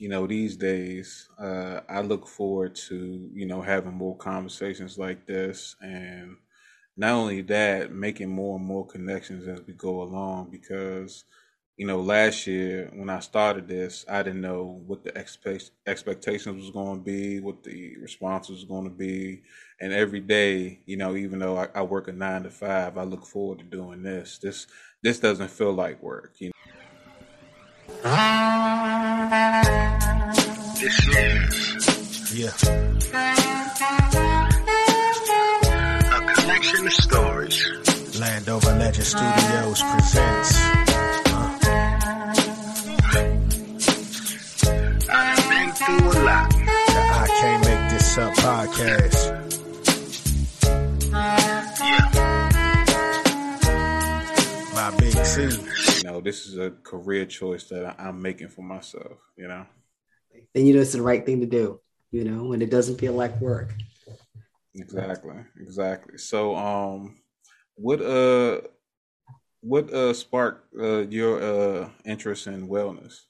you know, these days, uh, I look forward to, you know, having more conversations like this and not only that, making more and more connections as we go along because, you know, last year when I started this, I didn't know what the expect- expectations was going to be, what the response was going to be. And every day, you know, even though I, I work a nine to five, I look forward to doing this. This, this doesn't feel like work, you know. This is Yeah. a collection of stories. Landover Legend Studios presents. Uh, I've been through a lot. the I Can't Make This Up podcast. Yeah. by Big C. You know, this is a career choice that I'm making for myself, you know. Then you know it's the right thing to do, you know, and it doesn't feel like work. Exactly, exactly. So, um, what uh, what uh sparked uh your uh interest in wellness?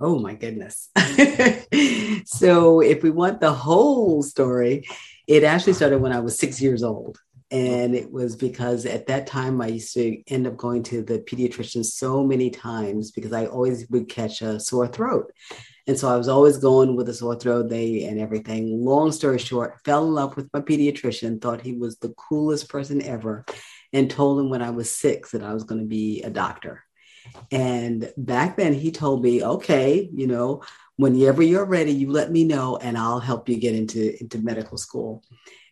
Oh my goodness. so if we want the whole story, it actually started when I was six years old. And it was because at that time I used to end up going to the pediatrician so many times because I always would catch a sore throat. And so I was always going with a sore throat day and everything. Long story short, fell in love with my pediatrician, thought he was the coolest person ever, and told him when I was six that I was going to be a doctor. And back then he told me, okay, you know, whenever you're ready, you let me know and I'll help you get into, into medical school.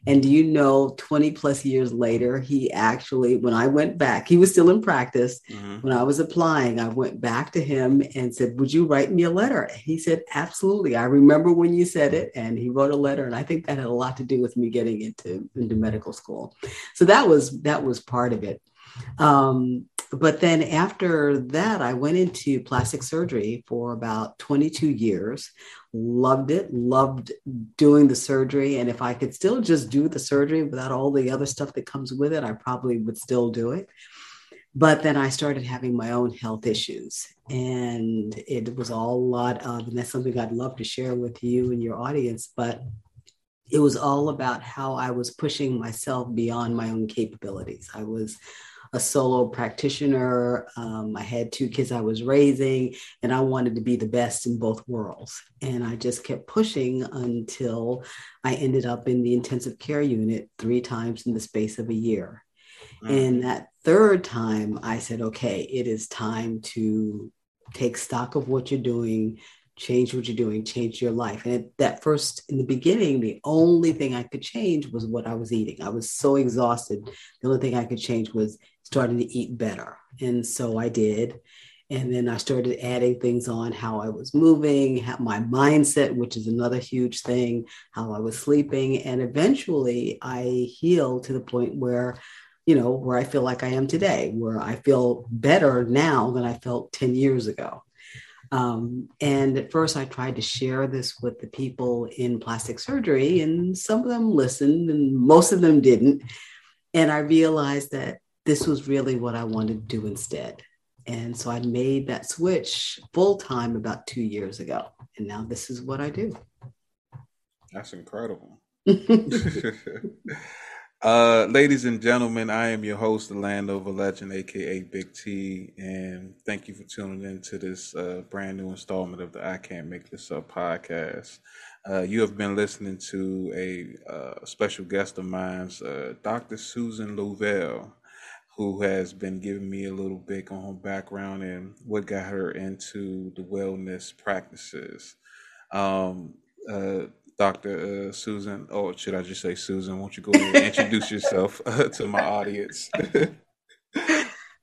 And do you know, 20 plus years later, he actually, when I went back, he was still in practice. Mm-hmm. When I was applying, I went back to him and said, Would you write me a letter? He said, Absolutely. I remember when you said it. And he wrote a letter. And I think that had a lot to do with me getting into, into medical school. So that was that was part of it. Um, but then after that, I went into plastic surgery for about 22 years. Loved it, loved doing the surgery. And if I could still just do the surgery without all the other stuff that comes with it, I probably would still do it. But then I started having my own health issues. And it was all a lot of, and that's something I'd love to share with you and your audience. But it was all about how I was pushing myself beyond my own capabilities. I was a solo practitioner. Um, I had two kids I was raising, and I wanted to be the best in both worlds. And I just kept pushing until I ended up in the intensive care unit three times in the space of a year. And that third time, I said, okay, it is time to take stock of what you're doing, change what you're doing, change your life. And at that first, in the beginning, the only thing I could change was what I was eating. I was so exhausted. The only thing I could change was starting to eat better. And so I did. And then I started adding things on how I was moving, how my mindset, which is another huge thing, how I was sleeping. And eventually I healed to the point where, you know, where I feel like I am today, where I feel better now than I felt 10 years ago. Um, and at first, I tried to share this with the people in plastic surgery, and some of them listened, and most of them didn't. And I realized that this was really what I wanted to do instead. And so I made that switch full time about two years ago. And now this is what I do. That's incredible. uh, ladies and gentlemen, I am your host, the Landover Legend, aka Big T, and thank you for tuning in to this uh, brand new installment of the I Can't Make This Up podcast. Uh, you have been listening to a uh, special guest of mine, uh, Dr. Susan Lovell, who has been giving me a little bit on her background and what got her into the wellness practices. Um, uh, Dr. Uh, Susan, or should I just say Susan? Won't you go ahead and introduce yourself uh, to my audience?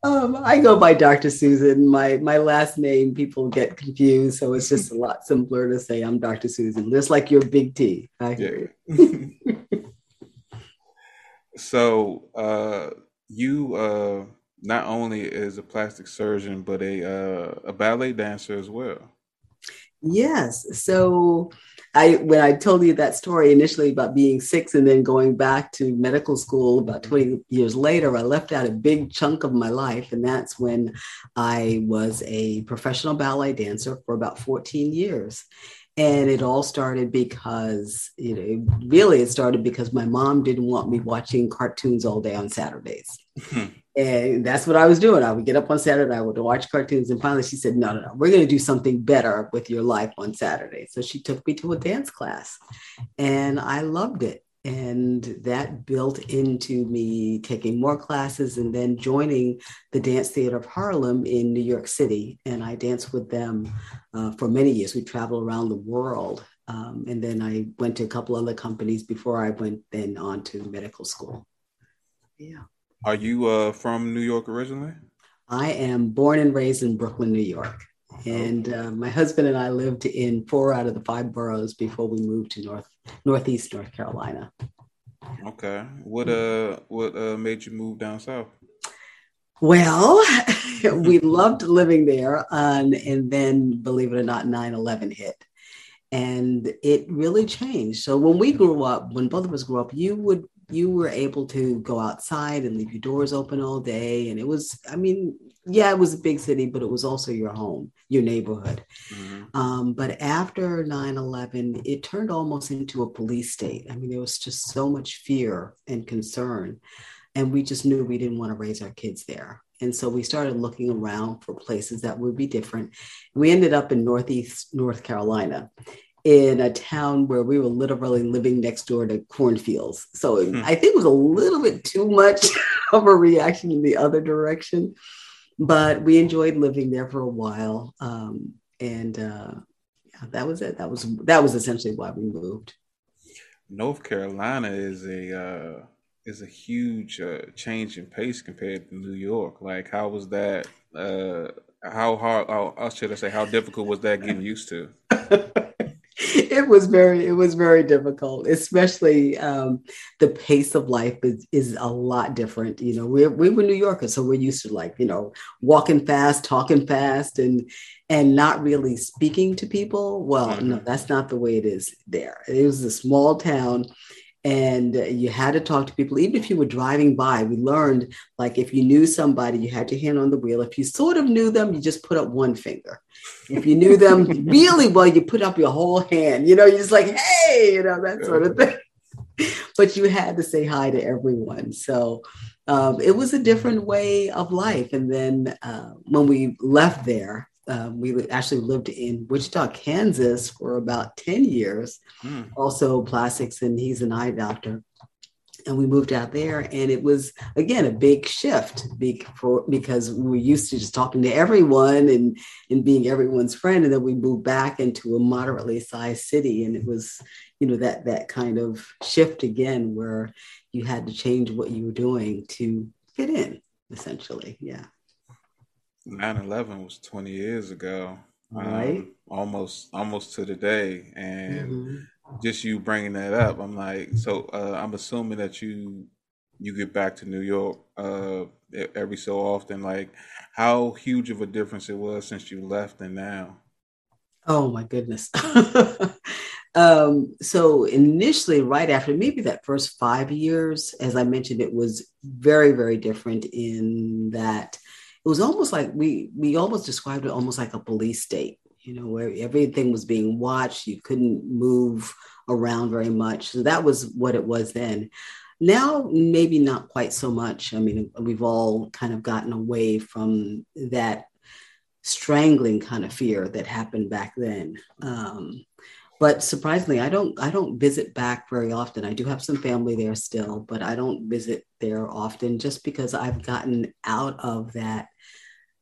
Um, I go by Dr. Susan. My my last name people get confused, so it's just a lot simpler to say I'm Dr. Susan. Just like your Big T. I hear you. so uh, you uh, not only is a plastic surgeon, but a uh, a ballet dancer as well. Yes. So I when I told you that story initially about being six and then going back to medical school about 20 years later, I left out a big chunk of my life. And that's when I was a professional ballet dancer for about 14 years. And it all started because, you know, really it started because my mom didn't want me watching cartoons all day on Saturdays. Hmm. And that's what I was doing. I would get up on Saturday, I would watch cartoons. And finally she said, No, no, no, we're going to do something better with your life on Saturday. So she took me to a dance class and I loved it. And that built into me taking more classes and then joining the Dance Theater of Harlem in New York City. And I danced with them uh, for many years. We traveled around the world. Um, and then I went to a couple other companies before I went then on to medical school. Yeah. Are you uh, from New York originally? I am born and raised in Brooklyn, New York. And uh, my husband and I lived in four out of the five boroughs before we moved to North Northeast North Carolina. Okay. What uh what uh made you move down south? Well, we loved living there. Um, and then, believe it or not, 9 11 hit. And it really changed. So when we grew up, when both of us grew up, you would you were able to go outside and leave your doors open all day. And it was, I mean, yeah, it was a big city, but it was also your home, your neighborhood. Mm-hmm. Um, but after 9 11, it turned almost into a police state. I mean, there was just so much fear and concern. And we just knew we didn't want to raise our kids there. And so we started looking around for places that would be different. We ended up in Northeast North Carolina in a town where we were literally living next door to cornfields. So hmm. I think it was a little bit too much of a reaction in the other direction, but we enjoyed living there for a while. Um, and uh, yeah, that was it. That was that was essentially why we moved. North Carolina is a uh, is a huge uh, change in pace compared to New York. Like, how was that? Uh, how hard? How, should I say? How difficult was that getting used to? it was very it was very difficult especially um, the pace of life is, is a lot different you know we're, we were new yorkers so we're used to like you know walking fast talking fast and and not really speaking to people well no mm-hmm. that's not the way it is there it was a small town and you had to talk to people. Even if you were driving by we learned like if you knew somebody you had your hand on the wheel. If you sort of knew them you just put up one finger. If you knew them really well you put up your whole hand. You know you're just like hey you know that sort of thing. But you had to say hi to everyone. So um, it was a different way of life. And then uh, when we left there um, we actually lived in Wichita, Kansas for about 10 years, mm. also plastics, and he's an eye doctor. And we moved out there, and it was again a big shift for, because we were used to just talking to everyone and, and being everyone's friend. And then we moved back into a moderately sized city, and it was, you know, that that kind of shift again where you had to change what you were doing to fit in, essentially. Yeah. 9-11 was 20 years ago right. um, almost almost to the day. And mm-hmm. just you bringing that up i'm like so uh, i'm assuming that you you get back to new york uh, every so often. Like how huge of a difference it was since you left and now? Oh my goodness. Um, so initially right after maybe that first five years as i mentioned it was very very different in that it was almost like we we almost described it almost like a police state you know where everything was being watched. You couldn't move around very much. So that was what it was then. Now maybe not quite so much. I mean we've all kind of gotten away from that strangling kind of fear that happened back then. Um, but surprisingly i don't i don't visit back very often. I do have some family there still but i don't visit there often just because i've gotten out of that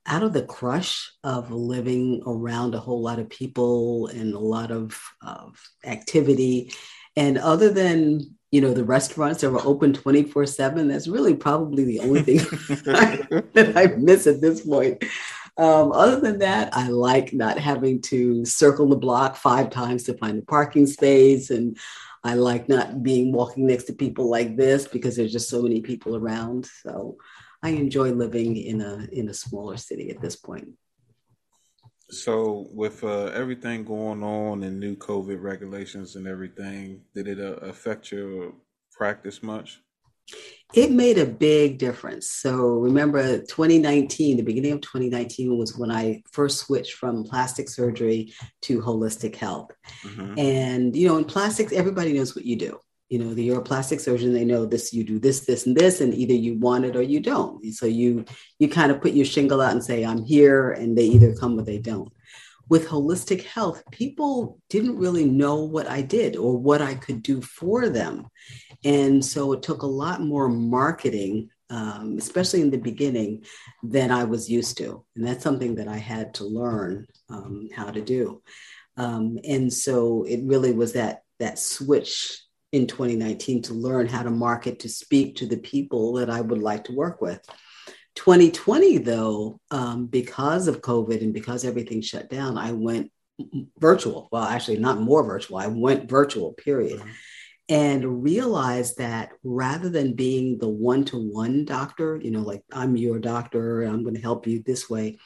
out of the crush of living around a whole lot of people and a lot of, of activity. And other than you know the restaurants that were open 24 7 that's really probably the only thing that i miss at this point um, other than that, I like not having to circle the block five times to find a parking space. And I like not being walking next to people like this because there's just so many people around. So I enjoy living in a in a smaller city at this point. So, with uh, everything going on and new COVID regulations and everything, did it uh, affect your practice much? It made a big difference. So, remember 2019, the beginning of 2019 was when I first switched from plastic surgery to holistic health. Mm-hmm. And, you know, in plastics, everybody knows what you do you know, the, you're a plastic surgeon, they know this, you do this, this, and this, and either you want it or you don't. So you you kind of put your shingle out and say, I'm here, and they either come or they don't. With holistic health, people didn't really know what I did or what I could do for them. And so it took a lot more marketing, um, especially in the beginning, than I was used to. And that's something that I had to learn um, how to do. Um, and so it really was that that switch in 2019 to learn how to market to speak to the people that I would like to work with. 2020, though, um, because of COVID and because everything shut down, I went virtual. Well, actually, not more virtual. I went virtual, period. Mm-hmm. And realized that rather than being the one to one doctor, you know, like I'm your doctor, I'm going to help you this way,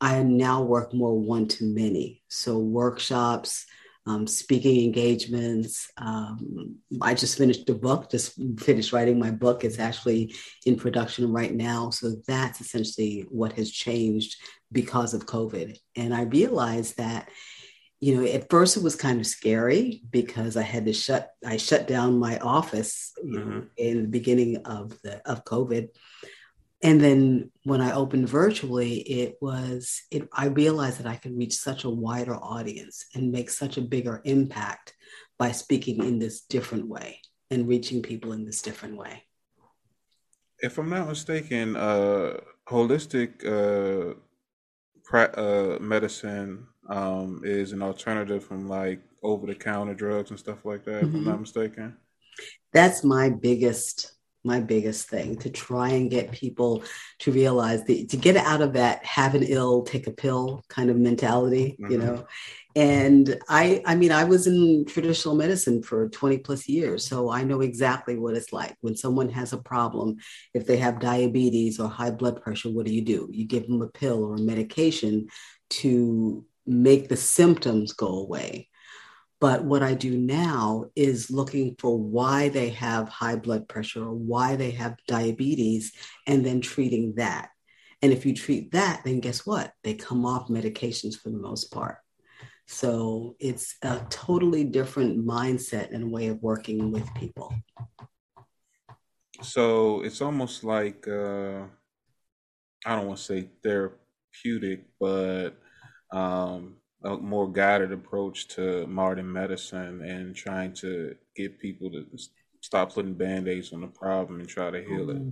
I now work more one to many. So, workshops, um, speaking engagements. Um, I just finished a book, just finished writing my book. It's actually in production right now. So that's essentially what has changed because of COVID. And I realized that, you know, at first it was kind of scary because I had to shut, I shut down my office you mm-hmm. know, in the beginning of the of COVID and then when i opened virtually it was it, i realized that i could reach such a wider audience and make such a bigger impact by speaking in this different way and reaching people in this different way if i'm not mistaken uh, holistic uh, pra- uh, medicine um, is an alternative from like over-the-counter drugs and stuff like that mm-hmm. if i'm not mm-hmm. mistaken that's my biggest my biggest thing to try and get people to realize that to get out of that have an ill take a pill kind of mentality mm-hmm. you know? And i i mean i was in traditional medicine for 20 plus years so i know exactly what it's like. When someone has a problem if they have diabetes or high blood pressure what do you do? You give them a pill or a medication to make the symptoms go away but what I do now is looking for why they have high blood pressure or why they have diabetes and then treating that. And if you treat that, then guess what? They come off medications for the most part. So it's a totally different mindset and way of working with people. So it's almost like uh, I don't want to say therapeutic, but um, a more guided approach to modern medicine and trying to get people to stop putting band-aids on the problem and try to heal it.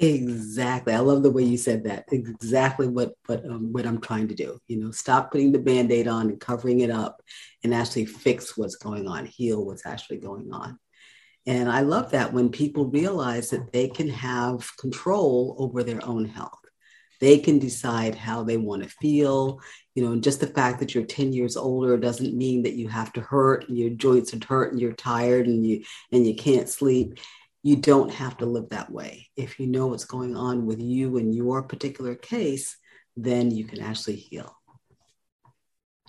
Exactly. I love the way you said that. Exactly what what um, what i'm trying to do. You know stop putting the band-aid on and covering it up and actually fix what's going on heal what's actually going on. And i love that when people realize that they can have control over their own health. They can decide how they want to feel you know, just the fact that you're 10 years older doesn't mean that you have to hurt and your joints are hurt and you're tired and you and you can't sleep. You don't have to live that way. If you know what's going on with you in your particular case, then you can actually heal.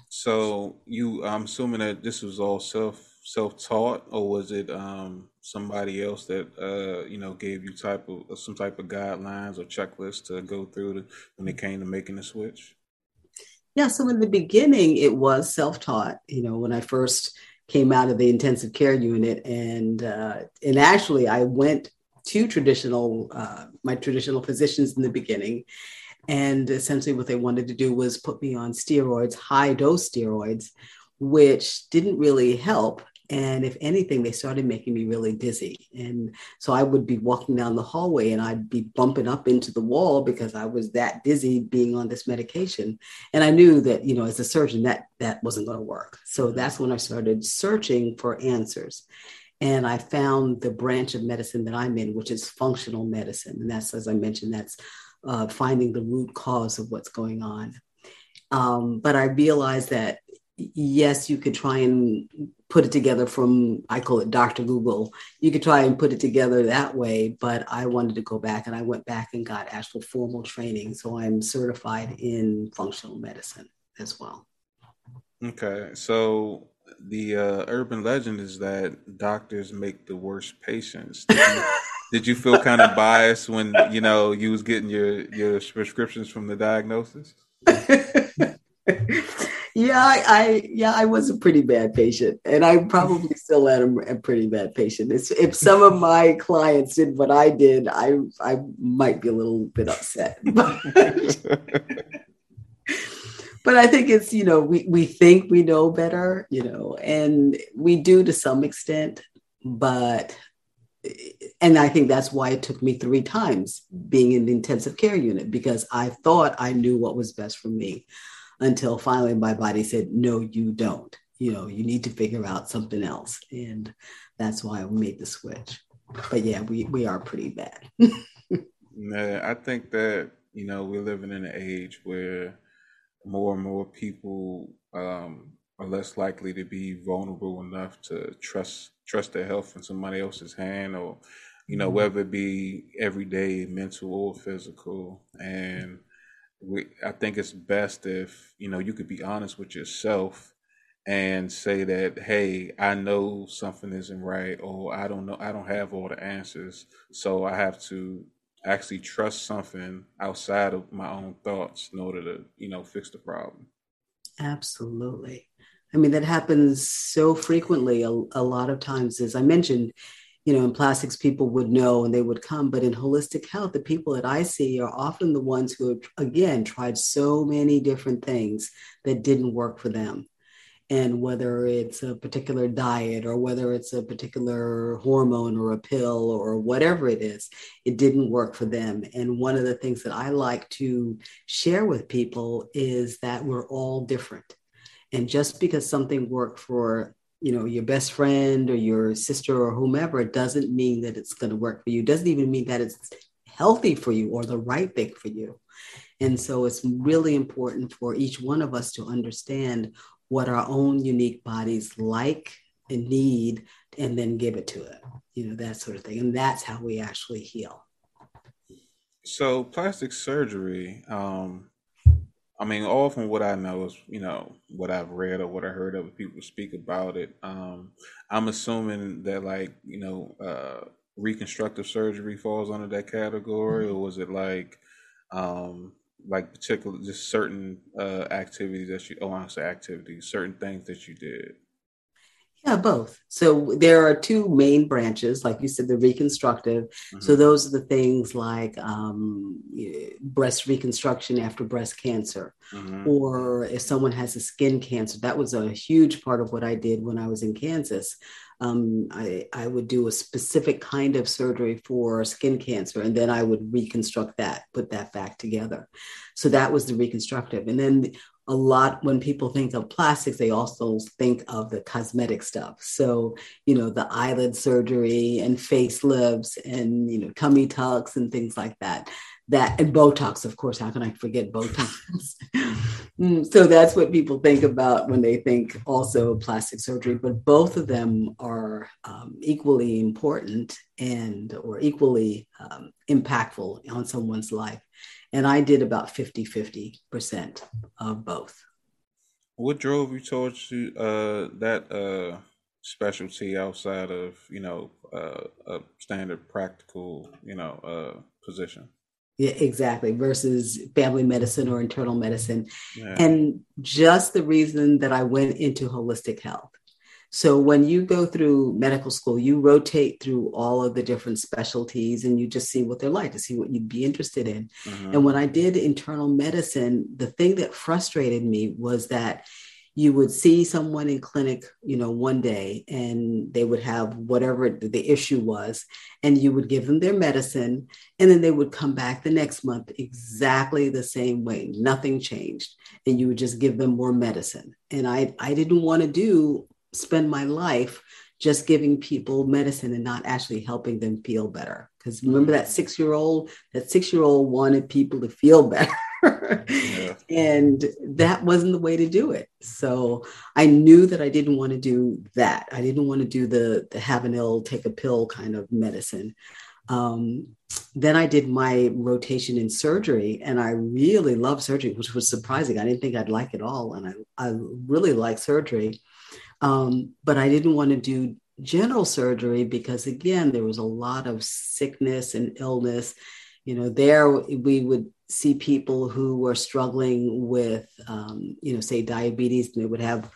So you I'm assuming that this was all self self-taught or was it um, somebody else that uh, you know gave you type of some type of guidelines or checklist to go through to, when it came to making the switch yeah, so in the beginning, it was self taught. You know, when I first came out of the intensive care unit, and uh, and actually, I went to traditional uh, my traditional physicians in the beginning, and essentially what they wanted to do was put me on steroids, high dose steroids, which didn't really help. And if anything, they started making me really dizzy. And so I would be walking down the hallway and I'd be bumping up into the wall because I was that dizzy being on this medication. And I knew that, you know, as a surgeon, that that wasn't going to work. So that's when I started searching for answers. And I found the branch of medicine that I'm in, which is functional medicine. And that's, as I mentioned, that's uh, finding the root cause of what's going on. Um, but I realized that yes, you could try and put it together from, I call it Dr. Google. You could try and put it together that way, but I wanted to go back and I went back and got actual formal training. So I'm certified in functional medicine. as well. Okay, so the uh, urban legend is that doctors make the worst patients. Did you, did you feel kind of biased when you know you was getting your your prescriptions from the diagnosis? yeah, I, I, yeah, I was a pretty bad patient, and I probably still am a pretty bad patient. It's, if some of my clients did what I did, I I might be a little bit upset. but I think it's you know we we think we know better, you know, and we do to some extent, but and I think that's why it took me three times being in the intensive care unit because I thought I knew what was best for me until finally my body said, no, you don't. You know, you need to figure out something else. And that's why we made the switch. But yeah, we, we are pretty bad. yeah, I think that, you know, we're living in an age where more and more people um, are less likely to be vulnerable enough to trust trust their health in somebody else's hand or you know mm-hmm. whether it be everyday mental or physical and we, I think it's best if you know you could be honest with yourself and say that hey I know something isn't right or I don't know I don't have all the answers. So I have to actually trust something outside of my own thoughts in order to you know fix the problem. Absolutely. I mean that happens so frequently a, a lot of times as I mentioned you know, in plastics, people would know and they would come. But in holistic health, the people that I see are often the ones who have, again, tried so many different things that didn't work for them. And whether it's a particular diet or whether it's a particular hormone or a pill or whatever it is, it didn't work for them. And one of the things that I like to share with people is that we're all different. And just because something worked for you know your best friend or your sister or whomever doesn't mean that it's going to work for you. Doesn't even mean that it's healthy for you or the right thing for you. And so it's really important for each one of us to understand what our own unique bodies like and need and then give it to it you know that sort of thing. And that's how we actually heal. So plastic surgery um I mean, all from what I know is, you know, what I've read or what I heard other people speak about it. Um, I'm assuming that, like, you know, uh, reconstructive surgery falls under that category, or was it like, um, like particular, just certain uh, activities that you, oh, I say activities, certain things that you did? Yeah, both. So there are two main branches, like you said, the reconstructive. Mm-hmm. So those are the things like um, breast reconstruction after breast cancer, mm-hmm. or if someone has a skin cancer. That was a huge part of what I did when I was in Kansas. Um, I, I would do a specific kind of surgery for skin cancer, and then I would reconstruct that, put that back together. So that was the reconstructive. And then a lot when people think of plastics they also think of the cosmetic stuff. So you know the eyelid surgery and facelifts and you know tummy tucks and things like that. That and botox of course how can i forget botox? Mm, so that's what people think about when they think also plastic surgery but both of them are um, equally important and or equally um, impactful on someone's life and I did about 50 50% of both. What drove you towards uh, that uh, specialty outside of, you know, uh, a standard practical, you know, uh, position? Yeah, exactly. Versus family medicine or internal medicine. Yeah. And just the reason that I went into holistic health so when you go through medical school, you rotate through all of the different specialties and you just see what they're like to see what you'd be interested in. Mm-hmm. And when I did internal medicine, the thing that frustrated me was that you would see someone in clinic you know one day and they would have whatever the issue was and you would give them their medicine and then they would come back the next month exactly the same way nothing changed and you would just give them more medicine and i i didn't want to do spend my life just giving people medicine and not actually helping them feel better. Because remember that six year old, that six year old wanted people to feel better. yeah. And that wasn't the way to do it. So I knew that I didn't want to do that. I didn't want to do the, the have an ill, take a pill kind of medicine. Um, then I did my rotation in surgery, and I really love surgery, which was surprising. I didn't think I'd like it all, and I, I really like surgery. Um, but I didn't want to do general surgery because, again, there was a lot of sickness and illness. You know, there we would see people who were struggling with, um, you know, say diabetes, and they would have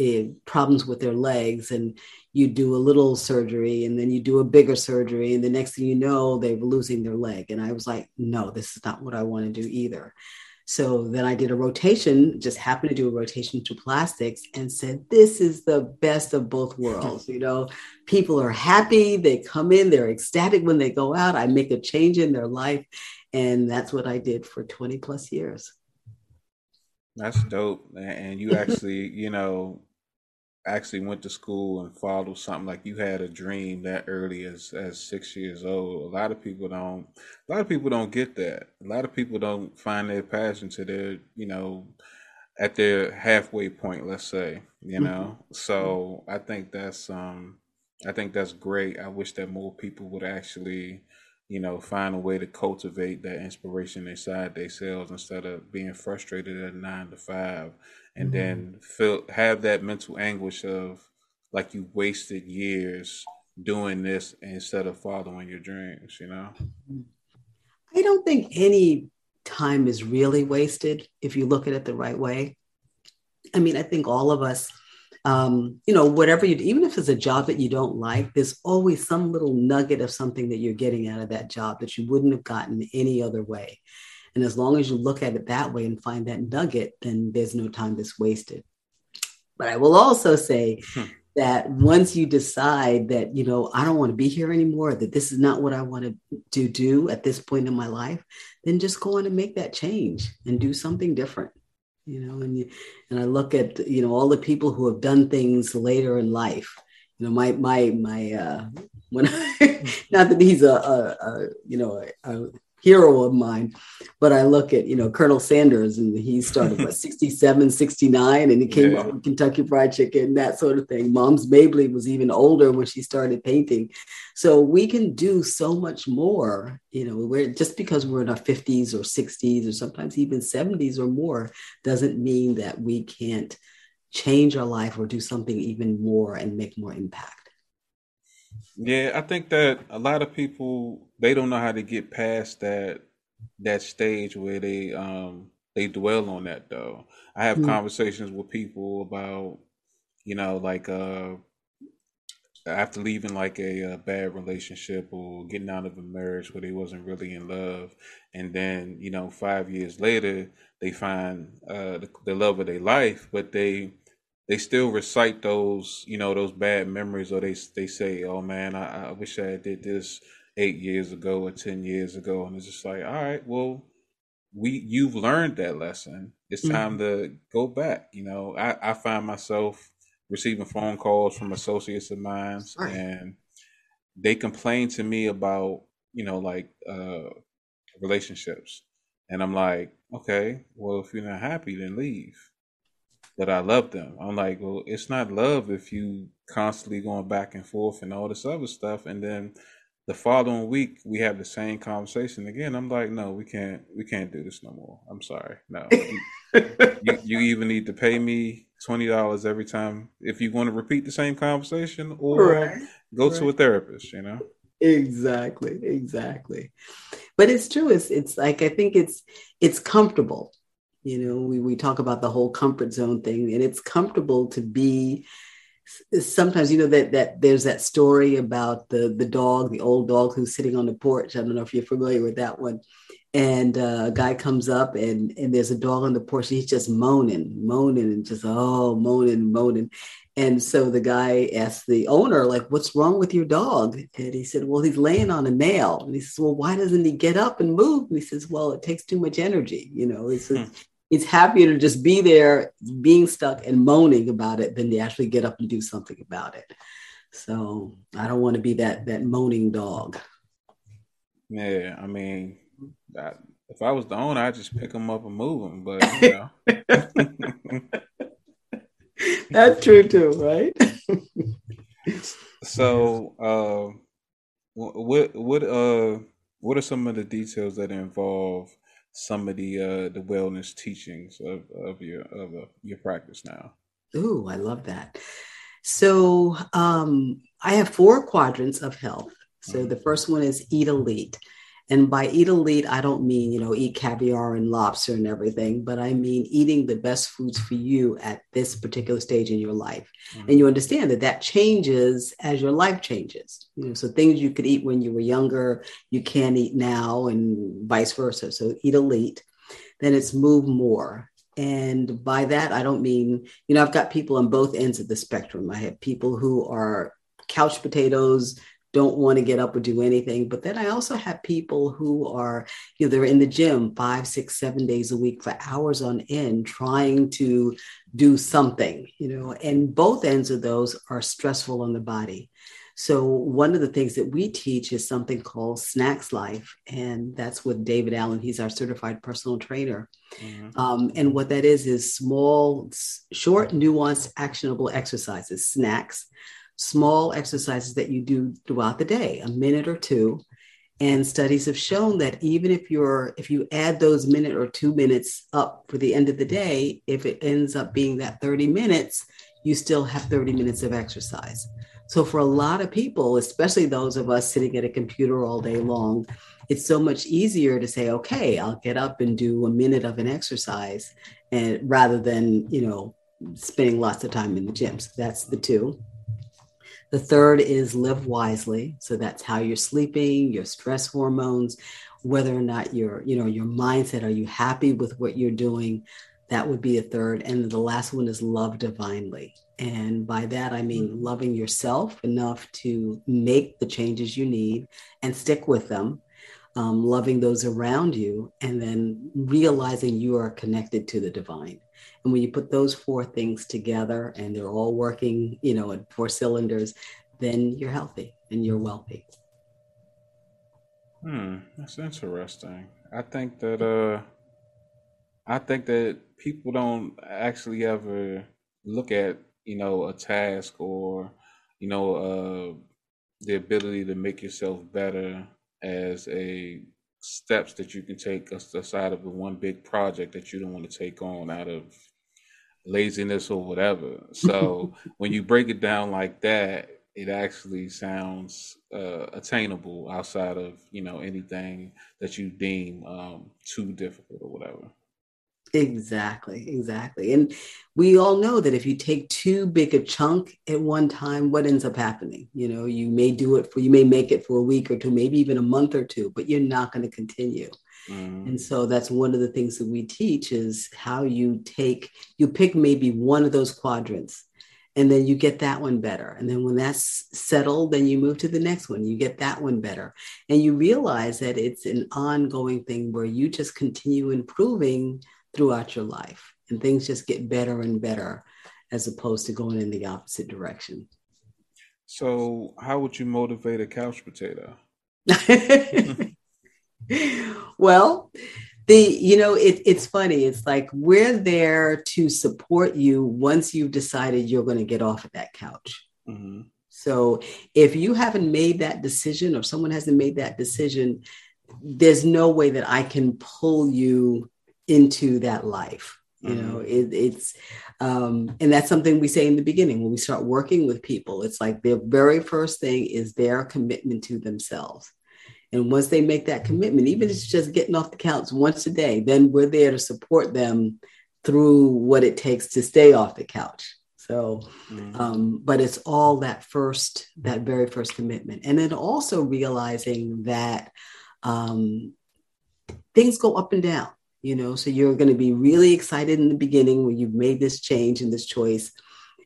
uh, problems with their legs and you do a little surgery and then you do a bigger surgery and the next thing you know they were losing their leg and i was like no this is not what i want to do either so then i did a rotation just happened to do a rotation to plastics and said this is the best of both worlds you know? People are happy they come in they're ecstatic when they go out i make a change in their life and that's what i did for 20 plus years. That's dope and you actually you know actually went to school and followed something like you had a dream that early as as six years old. A lot of people don't a lot of people don't get that. A lot of people don't find their passion to their you know at their halfway point let's say you know? Mm-hmm. so i think that's um i think that's great. I wish that more people would actually you know find a way to cultivate that inspiration inside themselves instead of being frustrated at nine to five and then feel have that mental anguish of like you wasted years doing this instead of following your dreams you know? I don't think any time is really wasted if you look at it the right way. I mean i think all of us um, you know whatever you even if it's a job that you don't like there's always some little nugget of something that you're getting out of that job that you wouldn't have gotten any other way and as long as you look at it that way and find that nugget, then there's no time that's wasted. But I will also say hmm. that once you decide that, you know, I don't want to be here anymore, that this is not what I want to do at this point in my life, then just go on and make that change and do something different. You know, and you, and I look at you know all the people who have done things later in life. You know, my my my uh, when I, not that he's a, a, a you know a, a hero of mine. But I look at, you know, Colonel Sanders and he started what 67, 69, and he came yeah. up with Kentucky Fried Chicken, that sort of thing. Moms Mabley was even older when she started painting. So we can do so much more, you know, we're just because we're in our 50s or 60s or sometimes even 70s or more doesn't mean that we can't change our life or do something even more and make more impact. Yeah, I think that a lot of people they don't know how to get past that that stage where they um they dwell on that though. I have mm-hmm. conversations with people about you know like uh after leaving like a, a, bad relationship or getting out of a marriage where they wasn't really in love and then you know 5 years later they find uh the, the love of their life but they they still recite those, you know, those bad memories, or they they say, "Oh man, I, I wish I did this eight years ago or ten years ago," and it's just like, all right, well, we you've learned that lesson. It's time mm-hmm. to go back. You know, I I find myself receiving phone calls from associates of mine, right. and they complain to me about, you know, like uh relationships, and I'm like, okay, well, if you're not happy, then leave that I love them. I'm like, well, it's not love if you constantly going back and forth and all this other stuff, and then the following week we have the same conversation again. I'm like, no, we can't, we can't do this no more. I'm sorry, no. you, you even need to pay me twenty dollars every time if you want to repeat the same conversation, or right. go right. to a therapist. You know. Exactly, exactly. But it's true. It's it's like I think it's it's comfortable you know, we, we talk about the whole comfort zone thing, and it's comfortable to be sometimes you know that that there's that story about the the dog the old dog who's sitting on the porch. I don't know if you're familiar with that one. And uh, a guy comes up and and there's a dog on the porch and he's just moaning moaning and just oh moaning moaning and so the guy asked the owner like what's wrong with your dog? And he said well he's laying on a nail. And he says well why doesn't he get up and move? And he says well it takes too much energy you know he says hmm. it's happier to just be there being stuck and moaning about it than to actually get up and do something about it. So i don't want to be that that moaning dog. Yeah i mean if i was the owner i'd just pick him up and move him, but you know that's true too right so uh, what what uh what are some of the details that involve some of the uh the wellness teachings of of your of uh, your practice now? Ooh, I love that. So um, I have four quadrants of health. So Mm-hmm. the first one is eat elite. And by eat elite, I don't mean, you know, eat caviar and lobster and everything, but I mean eating the best foods for you at this particular stage in your life. Mhm. And you understand that that changes as your life changes. You know, so things you could eat when you were younger, you can't eat now, and vice versa. So eat elite. Then it's move more. And by that, I don't mean, you know, I've got people on both ends of the spectrum. I have people who are couch potatoes, don't want to get up or do anything. But then I also have people who are, you know, they're in the gym five, six, seven days a week for hours on end, trying to do something, you know, and both ends of those are stressful on the body. So one of the things that we teach is something called Snacks Life, and that's with David Allen. He's our certified personal trainer. Mhm. Um, and what that is is small, short, nuanced, actionable exercises, snacks, small exercises that you do throughout the day, a minute or two. And studies have shown that even if you're if you add those minute or two minutes up for the end of the day, if it ends up being that 30 minutes, you still have 30 minutes of exercise. So for a lot of people, especially those of us sitting at a computer all day long, it's so much easier to say, okay, I'll get up and do a minute of an exercise and rather than, you know, spending lots of time in the gym. So that's the two. The third is live wisely. So that's how you're sleeping, your stress hormones, whether or not your, you know, your mindset, are you happy with what you're doing? That would be a third. And the last one is love divinely. And by that, I mean mm-hmm. loving yourself enough to make the changes you need and stick with them, um, loving those around you, and then realizing you are connected to the divine. And when you put those four things together and they're all working, you know, at four cylinders, then you're healthy and you're wealthy. Hmm, that's interesting. I think that uh I think that people don't actually ever look at, you know, a task or, you know, uh the ability to make yourself better as a steps that you can take as- aside of the one big project that you don't want to take on out of laziness or whatever. So when you break it down like that, it actually sounds uh, attainable outside of you know anything that you deem um, too difficult or whatever. Exactly, exactly. And we all know that if you take too big a chunk at one time, what ends up happening? You know, you may do it for, you may make it for a week or two, maybe even a month or two, but you're not going to continue. Mm, And so that's one of the things that we teach is how you take, you pick maybe one of those quadrants and then you get that one better. And then when that's settled, then you move to the next one, you get that one better. And you realize that it's an ongoing thing where you just continue improving throughout your life and things just get better and better as opposed to going in the opposite direction. So how would you motivate a couch potato? well, the you know it, it's funny. It's like we're there to support you once you've decided you're going to get off of that couch. hmm So if you haven't made that decision or someone hasn't made that decision, there's no way that I can pull you into that life. You know, it, it's, um, and that's something we say in the beginning when we start working with people. It's like their very first thing is their commitment to themselves. And once they make that commitment, even if it's just getting off the couch once a day, then we're there to support them through what it takes to stay off the couch. So, Mhm. um, but it's all that first, that very first commitment. And then also realizing that um, things go up and down, you know, so you're going to be really excited in the beginning when you've made this change and this choice.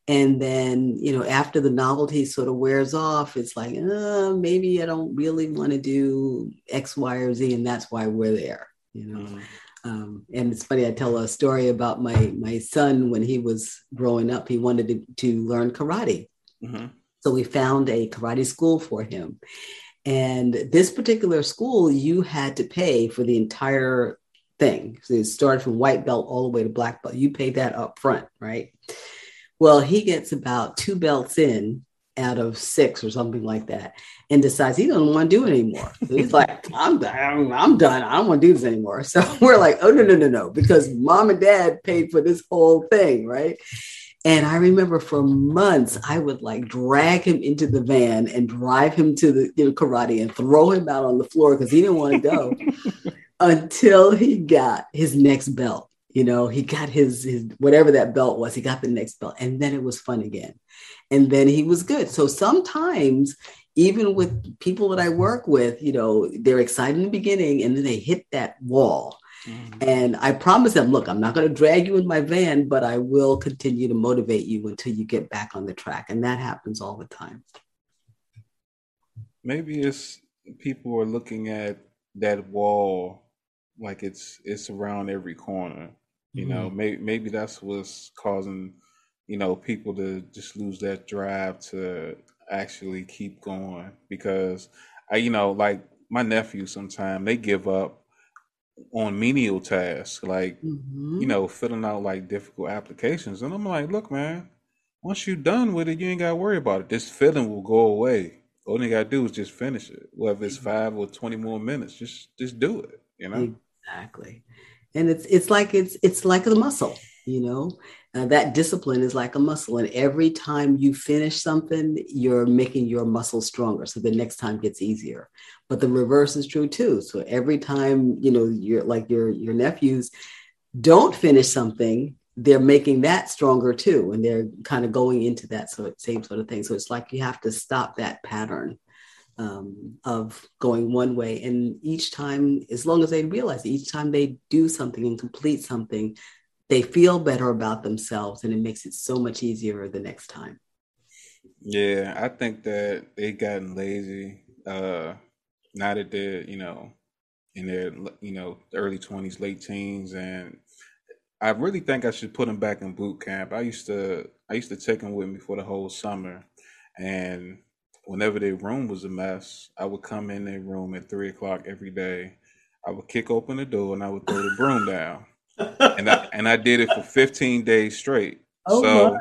And then, you know, after the novelty sort of wears off, it's like, uh, maybe I don't really want to do X, Y, or Z. And that's why we're there, you know. Mhm. Um, and it's funny, I tell a story about my my son when he was growing up, he wanted to, to learn karate. Mhm. So we found a karate school for him. And this particular school, you had to pay for the entire thing. So it started from white belt all the way to black belt. You pay that up front, right? Well, he gets about two belts in out of six or something like that and decides he doesn't want to do it anymore. So he's like, I'm done. I'm done. I don't want to do this anymore. So we're like, oh, no, no, no, no, because mom and dad paid for this whole thing, right? And I remember for months, I would like drag him into the van and drive him to the you know, karate and throw him out on the floor because he didn't want to go until he got his next belt. You know, he got his, his whatever that belt was, he got the next belt. And then it was fun again. And then he was good. So sometimes, even with people that I work with, you know, they're excited in the beginning and then they hit that wall Mm-hmm. And I promise them, look, I'm not going to drag you in my van, but I will continue to motivate you until you get back on the track. And that happens all the time. Maybe it's people are looking at that wall like it's it's around every corner. You mm-hmm. know, maybe maybe that's what's causing, you know, people to just lose that drive to actually keep going because I, you know, like my nephew sometimes they give up on menial tasks, like mm-hmm. you know, filling out like difficult applications. And I'm like, look, man, once you're done with it, you ain't gotta worry about it. This feeling will go away. All you gotta do is just finish it. Whether it's five or twenty more minutes, just just do it. You know? Exactly. And it's it's like it's it's like a muscle, you know. Uh, that discipline is like a muscle, and every time you finish something, you're making your muscle stronger. So the next time gets easier. But the reverse is true too. So every time you know you're like your your nephews don't finish something, they're making that stronger too, and they're kind of going into that so same sort of thing. So it's like you have to stop that pattern um, of going one way. And each time, as long as they realize each time they do something and complete something, they feel better about themselves and it makes it so much easier the next time. Yeah, I think that they've gotten lazy. Uh, now that they're, you know, in their, you know, early 20s, late teens. And I really think I should put them back in boot camp. I used to, I used to take them with me for the whole summer. And whenever their room was a mess, I would come in their room at three o'clock every day. I would kick open the door and I would throw the broom down and I and I did it for 15 days straight. Oh so my.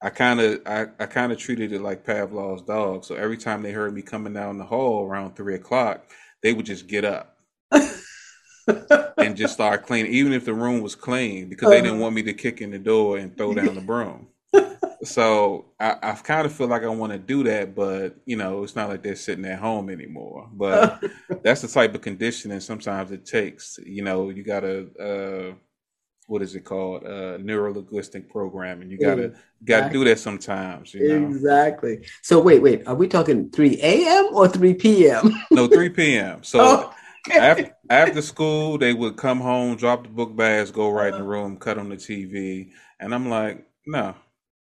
I kind of I, I kind of treated it like Pavlov's dog. So every time they heard me coming down the hall around three o'clock, they would just get up and just start cleaning, even if the room was clean, because they didn't uh-huh. want me to kick in the door and throw down the broom. So I, I kind of feel like I want to do that, but you know, it's not like they're sitting at home anymore. But that's the type of conditioning sometimes it takes. You know, you gotta uh, what is it called? Uh neuro linguistic programming. You gotta exactly. gotta do that sometimes you know? exactly. So wait wait. Are we talking 3 a.m or 3 p.m no 3 p.m so oh, after, after school they would come home drop the book bags go right in the room cut on the tv and i'm like no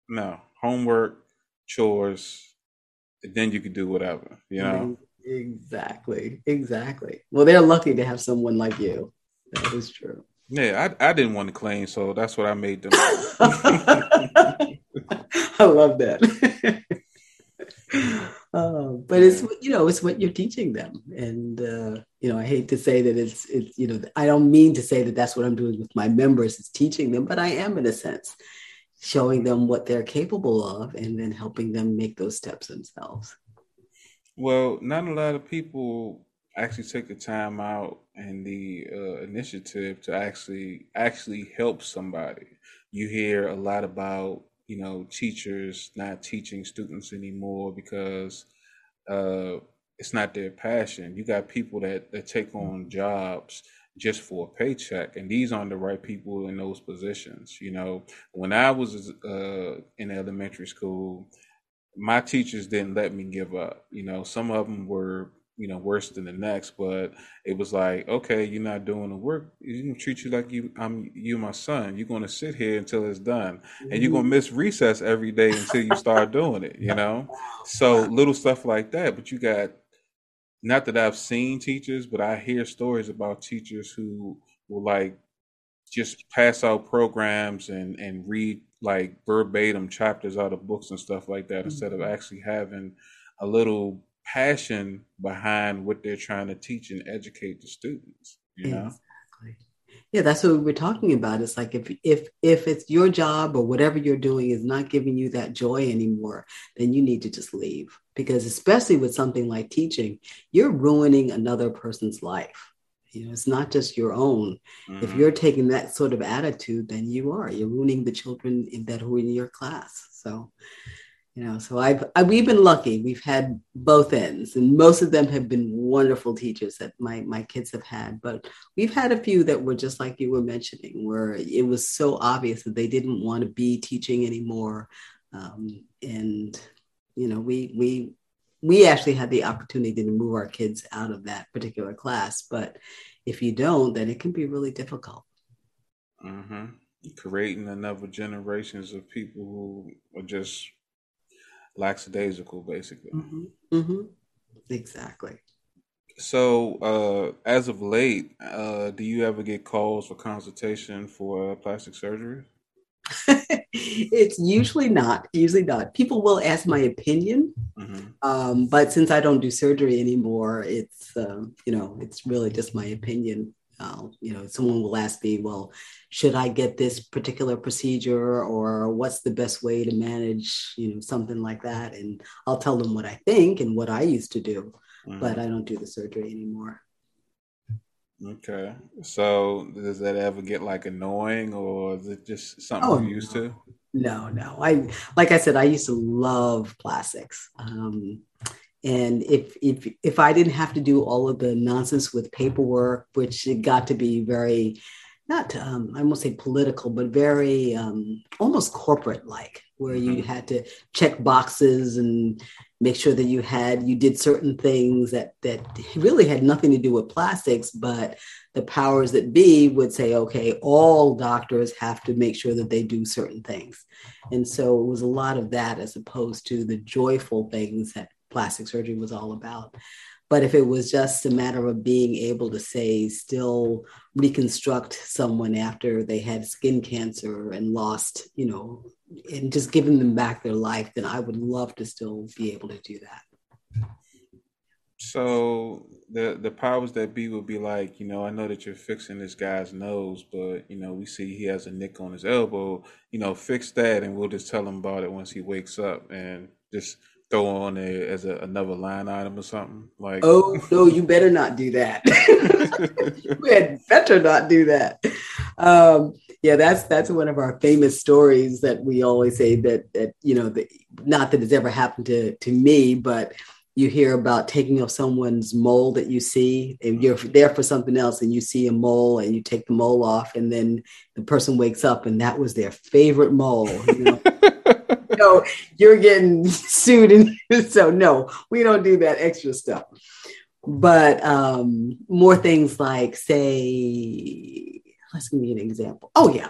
no homework chores then you could do whatever you know? Exactly exactly. Well they're lucky to have someone like you. That is true. Yeah, I, I didn't want to claim, so that's what I made them. I love that. uh, but it's you know it's what you're teaching them, and uh, you know I hate to say that it's it's you know I don't mean to say that that's what I'm doing with my members is teaching them, but I am in a sense showing them what they're capable of, and then helping them make those steps themselves. Well, not a lot of people actually take the time out and the uh, initiative to actually actually help somebody. You hear a lot about you know teachers not teaching students anymore because uh, it's not their passion. You got people that that take on jobs just for a paycheck, and these aren't the right people in those positions. You know, when I was uh, in elementary school, my teachers didn't let me give up. You know, some of them were you know worse than the next but it was like okay you're not doing the work. You can treat you like you i'm you my son. You're going to sit here until it's done and you're going to miss recess every day until you start doing it you know? So little stuff like that but you got not that i've seen teachers but i hear stories about teachers who will like just pass out programs and and read like verbatim chapters out of books and stuff like that mm-hmm. instead of actually having a little passion behind what they're trying to teach and educate the students. You know. Yeah, that's what we were talking about. It's like if if if it's your job or whatever you're doing is not giving you that joy anymore, then you need to just leave. Because especially with something like teaching, you're ruining another person's life. You know, it's not just your own. Mm-hmm. If you're taking that sort of attitude, then you are. You're ruining the children that are in your class. So you know so I've, I, we have been lucky. We've had both ends and most of them have been wonderful teachers that my my kids have had but we've had a few that were just like you were mentioning where it was so obvious that they didn't want to be teaching anymore. Um, and you know we we we actually had the opportunity to move our kids out of that particular class but if you don't then it can be really difficult. Mm-hmm. creating another generations of people who are just lackadaisical, basically. Mm-hmm. Mm-hmm. Exactly. So, uh, as of late, uh, do you ever get calls for consultation for uh, plastic surgery? it's usually not. Usually not. People will ask my opinion, mm-hmm. um, but since I don't do surgery anymore, it's um, you know it's really just my opinion. Uh, you know, someone will ask me, well, should I get this particular procedure or what's the best way to manage, you know, something like that? And I'll tell them what I think and what I used to do, mm-hmm. but I don't do the surgery anymore. Okay. So does that ever get like annoying or is it just something oh, you're used no. to? No, no. I, like I said, I used to love plastics. Um, and if if if I didn't have to do all of the nonsense with paperwork, which it got to be very not um, I won't say political, but very um, almost corporate like, where mm-hmm. you had to check boxes and make sure that you had you did certain things that that really had nothing to do with plastics, but the powers that be would say, okay, all doctors have to make sure that they do certain things, and so it was a lot of that as opposed to the joyful things that plastic surgery was all about. But if it was just a matter of being able to say, still reconstruct someone after they had skin cancer and lost, you know, and just giving them back their life, then I would love to still be able to do that. So the the powers that be would be like, you know, I know that you're fixing this guy's nose, but you know, we see he has a nick on his elbow. You know, fix that, and we'll just tell him about it once he wakes up, and just throw on a as a, another line item or something? Like, oh no, you better not do that. you had better not do that. Um, yeah, that's that's one of our famous stories that we always say that that you know, the, not that it's ever happened to to me, but you hear about taking off someone's mole that you see and you're there for something else and you see a mole and you take the mole off and then the person wakes up and that was their favorite mole you know? no, you're getting sued. And so, no, we don't do that extra stuff. But um, more things like, say, let's give me an example. Oh, yeah.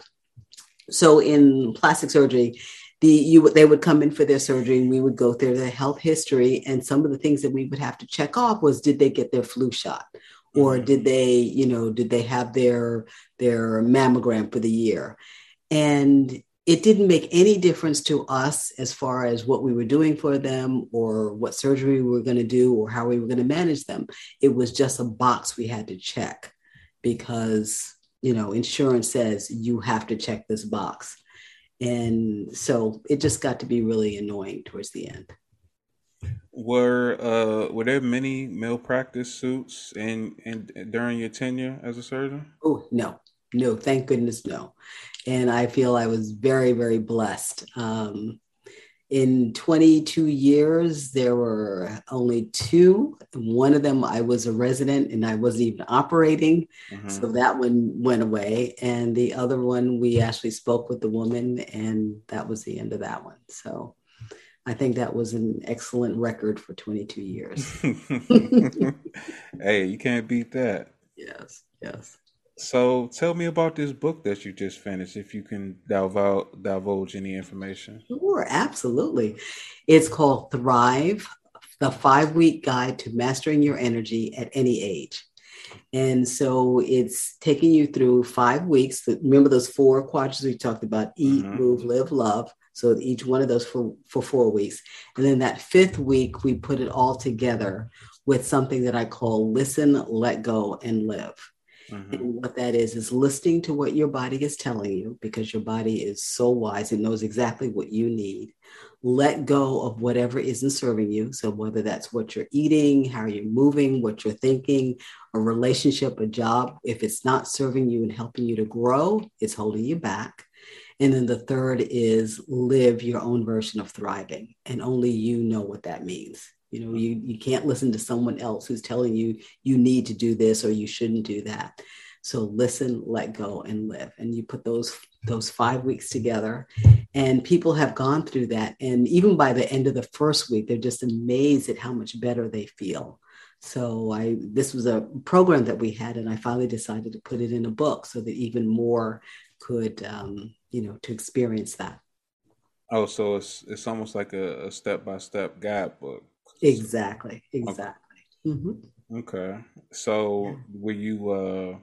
So in plastic surgery, the you they would come in for their surgery and we would go through their health history and some of the things that we would have to check off was did they get their flu shot or mm-hmm. did they you know did they have their their mammogram for the year and it didn't make any difference to us as far as what we were doing for them or what surgery we were going to do or how we were going to manage them. It was just a box we had to check because, you know, insurance says you have to check this box. And so it just got to be really annoying towards the end. Were uh were there many malpractice suits in, in during your tenure as a surgeon? Oh no, no, thank goodness no and I feel I was very, very blessed. Um, in 22 years, there were only two. One of them, I was a resident and I wasn't even operating. Mm-hmm. So that one went away. And the other one, we actually spoke with the woman, and that was the end of that one. So I think that was an excellent record for 22 years. hey, you can't beat that. Yes, yes. So tell me about this book that you just finished, if you can divulge, divulge any information. Sure, absolutely. It's called Thrive, the five week guide to mastering your energy at any age. And so it's taking you through five weeks. Remember those four quadrants we talked about eat, mm-hmm. move, live, love. So each one of those for, for four weeks. And then that fifth week, we put it all together with something that I call listen, let go, and live. Mhm. And what that is, is listening to what your body is telling you because your body is so wise. It knows exactly what you need. Let go of whatever isn't serving you. So, whether that's what you're eating, how you're moving, what you're thinking, a relationship, a job, if it's not serving you and helping you to grow, it's holding you back. And then the third is live your own version of thriving. And only you know what that means. You know, you, you can't listen to someone else who's telling you you need to do this or you shouldn't do that. So listen, let go, and live. And you put those those five weeks together, and people have gone through that. And even by the end of the first week, they're just amazed at how much better they feel. So I this was a program that we had, and I finally decided to put it in a book so that even more could um, you know to experience that. Oh, so it's it's almost like a step by step guidebook. Exactly. Exactly. Mhm. Okay. So Yeah. were you uh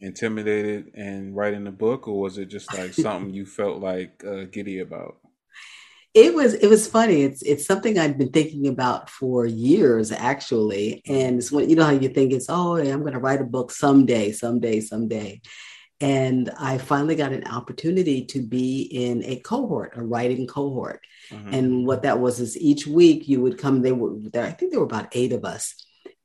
intimidated in writing the book or was it just like something you felt like uh, giddy about? It was it was funny. It's it's something I've been thinking about for years actually. And it's when you know how you think it's oh I'm going to write a book someday, someday, someday. And I finally got an opportunity to be in a cohort, a writing cohort. Mhm. And what that was is each week you would come. They were there. I think there were about eight of us,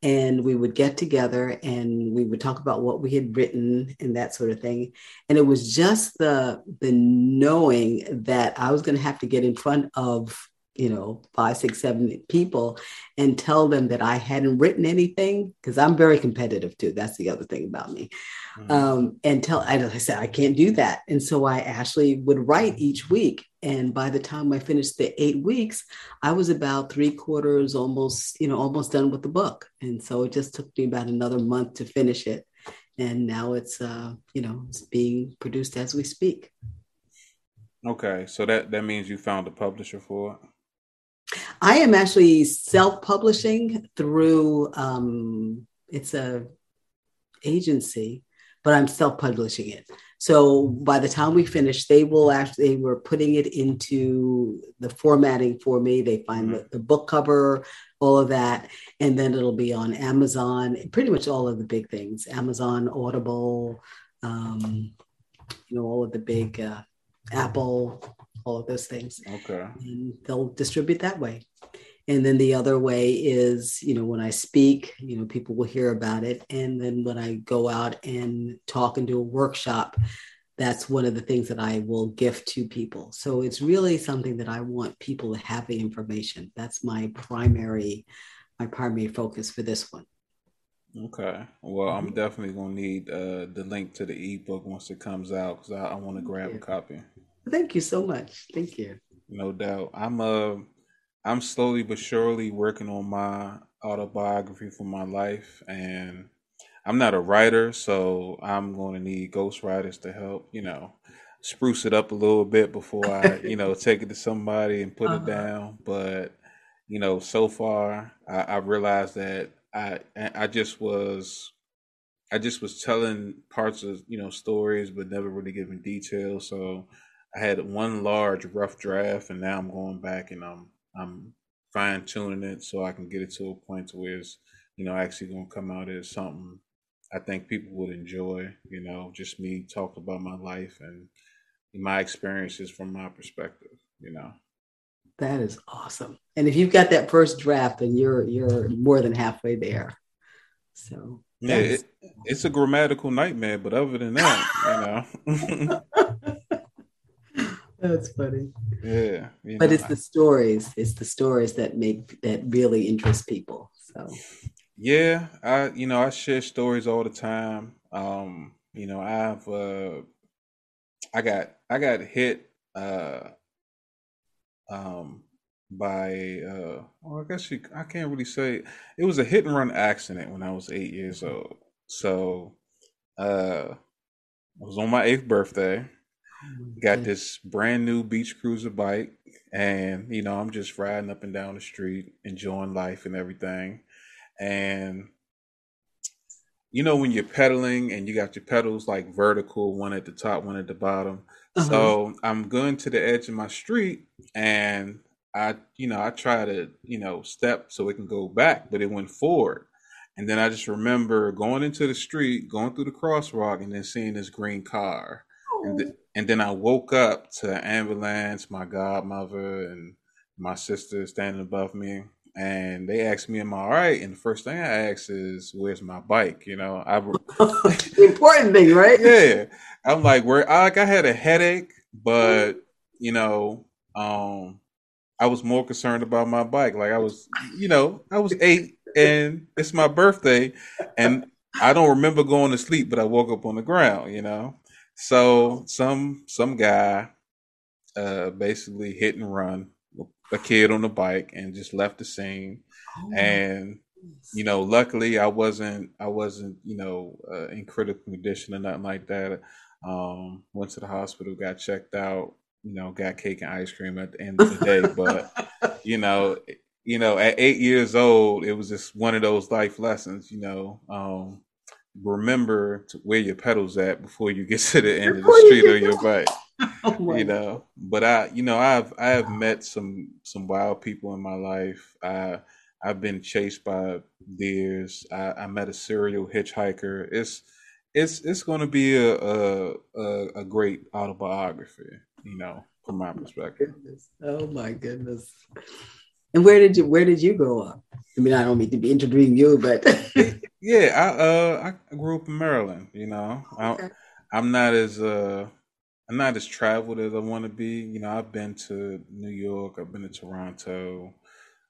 and we would get together and we would talk about what we had written and that sort of thing. And it was just the the knowing that I was going to have to get in front of you know five, six, seven people and tell them that I hadn't written anything because I'm very competitive too. That's the other thing about me Mhm. um, and tell and I said I can't do that, and so I actually would write each week. And by the time I finished the eight weeks, I was about three quarters, almost you know, almost done with the book. And so it just took me about another month to finish it, and now it's uh, you know it's being produced as we speak. Okay, so that that means you found a publisher for it. I am actually self-publishing through um, it's a agency, but I'm self-publishing it. So by the time we finish, they will actually they were putting it into the formatting for me. They find the, the book cover, all of that, and then it'll be on Amazon, pretty much all of the big things, Amazon, Audible, um, you know, all of the big uh, Apple, all of those things Okay. and they'll distribute that way. And then the other way is, you know, when I speak, you know, people will hear about it. And then when I go out and talk and do a workshop, that's one of the things that I will gift to people. So it's really something that I want people to have the information. That's my primary, my primary focus for this one. Okay. Well, I'm Mhm. definitely gonna need uh, the link to the ebook once it comes out because I, I want to grab a copy. Thank you so much. Thank you. No doubt. I'm uh I'm slowly but surely working on my autobiography for my life and I'm not a writer, so I'm going to need ghostwriters to help, you know, spruce it up a little bit before I, you know, take it to somebody and put it Uh-huh. down. But, you know, so far I, I realized that I I just was I just was telling parts of, you know, stories but never really giving details. So I had one large rough draft and now I'm going back and I'm I'm fine tuning it so I can get it to a point to where it's, you know, actually gonna come out as something I think people would enjoy, you know, just me talk about my life and my experiences from my perspective, you know. That is awesome. And if you've got that first draft, then you're you're more than halfway there. So Yeah, it, it's a grammatical nightmare, but other than that, you know, That's funny. yeah, you But know, it's the stories, it's the stories that make that really interest people. So Yeah, I you know I share stories all the time. Um, you know I've uh, I got I got hit uh, um, by uh, well I guess you, I can't really say it was a hit and run accident when I was eight years old. So uh, I was on my eighth birthday. Got this brand new beach cruiser bike, and you know I'm just riding up and down the street, enjoying life and everything. And you know when you're pedaling and you got your pedals like vertical, one at the top, one at the bottom. Uh-huh. So I'm going to the edge of my street, and I, you know, I try to, you know, step so it can go back, but it went forward. And then I just remember going into the street, going through the crosswalk, and then seeing this green car. And, th- and then I woke up to an ambulance, my godmother and my sister standing above me. And they asked me, Am I all right? And the first thing I asked is, Where's my bike? You know, I important thing, right? yeah. I'm like, where I like I had a headache, but you know, um, I was more concerned about my bike. Like I was, you know, I was eight and it's my birthday and I don't remember going to sleep, but I woke up on the ground, you know. So some some guy uh basically hit and run a kid on the bike and just left the scene. Oh, And you know, luckily I wasn't I wasn't, you know, uh, in critical condition or nothing like that. Um went to the hospital, got checked out, you know, got cake and ice cream at the end of the day, but you know, you know, at 8 years old, it was just one of those life lessons, you know, um remember to where your pedals at before you get to the end of the street on your bike oh you know but i you know i've i have met some some wild people in my life i i've been chased by deers i, I met a serial hitchhiker it's it's it's going to be a, a a great autobiography you know from my perspective. Oh my goodness. And where did you where did you grow up? I mean, I don't mean to be interviewing you, but yeah i uh i grew up in maryland you know I, Okay. i'm not as uh i'm not as traveled as i want to be you know i've been to new york i've been to toronto